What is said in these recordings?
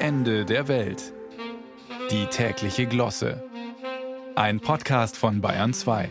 Ende der Welt. Die tägliche Glosse. Ein Podcast von Bayern 2.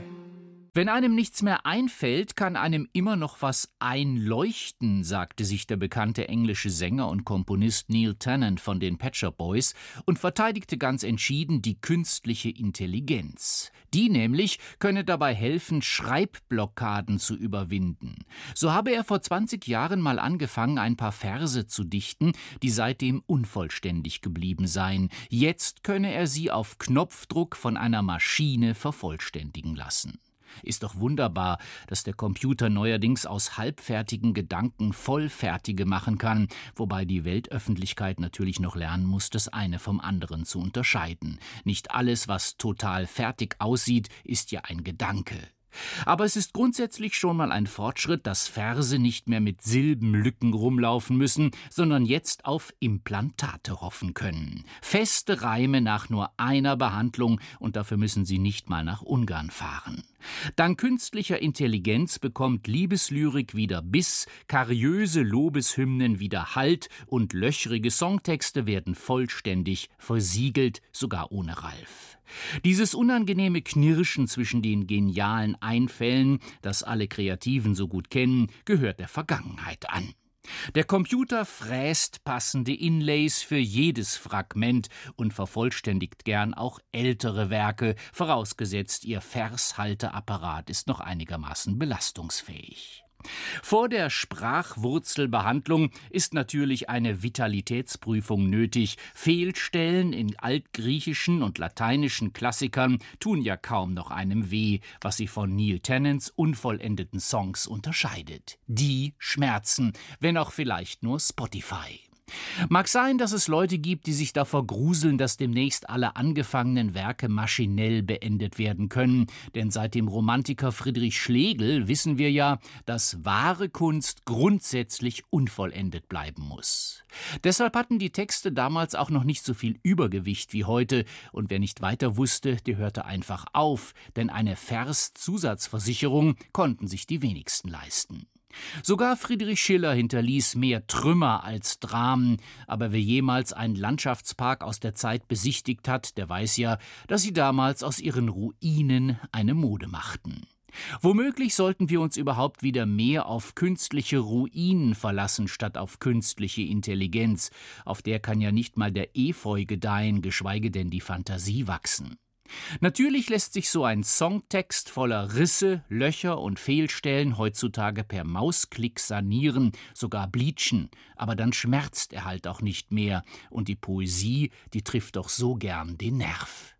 Wenn einem nichts mehr einfällt, kann einem immer noch was einleuchten, sagte sich der bekannte englische Sänger und Komponist Neil Tennant von den Patcher Boys und verteidigte ganz entschieden die künstliche Intelligenz. Die nämlich könne dabei helfen, Schreibblockaden zu überwinden. So habe er vor 20 Jahren mal angefangen, ein paar Verse zu dichten, die seitdem unvollständig geblieben seien. Jetzt könne er sie auf Knopfdruck von einer Maschine vervollständigen lassen. Ist doch wunderbar, dass der Computer neuerdings aus halbfertigen Gedanken vollfertige machen kann, wobei die Weltöffentlichkeit natürlich noch lernen muss, das eine vom anderen zu unterscheiden. Nicht alles, was total fertig aussieht, ist ja ein Gedanke. Aber es ist grundsätzlich schon mal ein Fortschritt, dass Verse nicht mehr mit Silbenlücken rumlaufen müssen, sondern jetzt auf Implantate hoffen können. Feste Reime nach nur einer Behandlung und dafür müssen sie nicht mal nach Ungarn fahren. Dank künstlicher Intelligenz bekommt Liebeslyrik wieder Biss, kariöse Lobeshymnen wieder Halt und löchrige Songtexte werden vollständig versiegelt, sogar ohne Ralf. Dieses unangenehme Knirschen zwischen den genialen Einfällen, das alle Kreativen so gut kennen, gehört der Vergangenheit an. Der Computer fräst passende Inlays für jedes Fragment und vervollständigt gern auch ältere Werke, vorausgesetzt ihr Vershalteapparat ist noch einigermaßen belastungsfähig. Vor der Sprachwurzelbehandlung ist natürlich eine Vitalitätsprüfung nötig. Fehlstellen in altgriechischen und lateinischen Klassikern tun ja kaum noch einem weh, was sie von Neil Tennants unvollendeten Songs unterscheidet. Die schmerzen, wenn auch vielleicht nur Spotify. Mag sein, dass es Leute gibt, die sich davor gruseln, dass demnächst alle angefangenen Werke maschinell beendet werden können, denn seit dem Romantiker Friedrich Schlegel wissen wir ja, dass wahre Kunst grundsätzlich unvollendet bleiben muss. Deshalb hatten die Texte damals auch noch nicht so viel Übergewicht wie heute, und wer nicht weiter wusste, der hörte einfach auf, denn eine Verszusatzversicherung konnten sich die wenigsten leisten. Sogar Friedrich Schiller hinterließ mehr Trümmer als Dramen, aber wer jemals einen Landschaftspark aus der Zeit besichtigt hat, der weiß ja, dass sie damals aus ihren Ruinen eine Mode machten. Womöglich sollten wir uns überhaupt wieder mehr auf künstliche Ruinen verlassen, statt auf künstliche Intelligenz, auf der kann ja nicht mal der Efeu gedeihen, geschweige denn die Fantasie wachsen. Natürlich lässt sich so ein Songtext voller Risse, Löcher und Fehlstellen heutzutage per Mausklick sanieren, sogar bleachen, aber dann schmerzt er halt auch nicht mehr, und die Poesie, die trifft doch so gern den Nerv.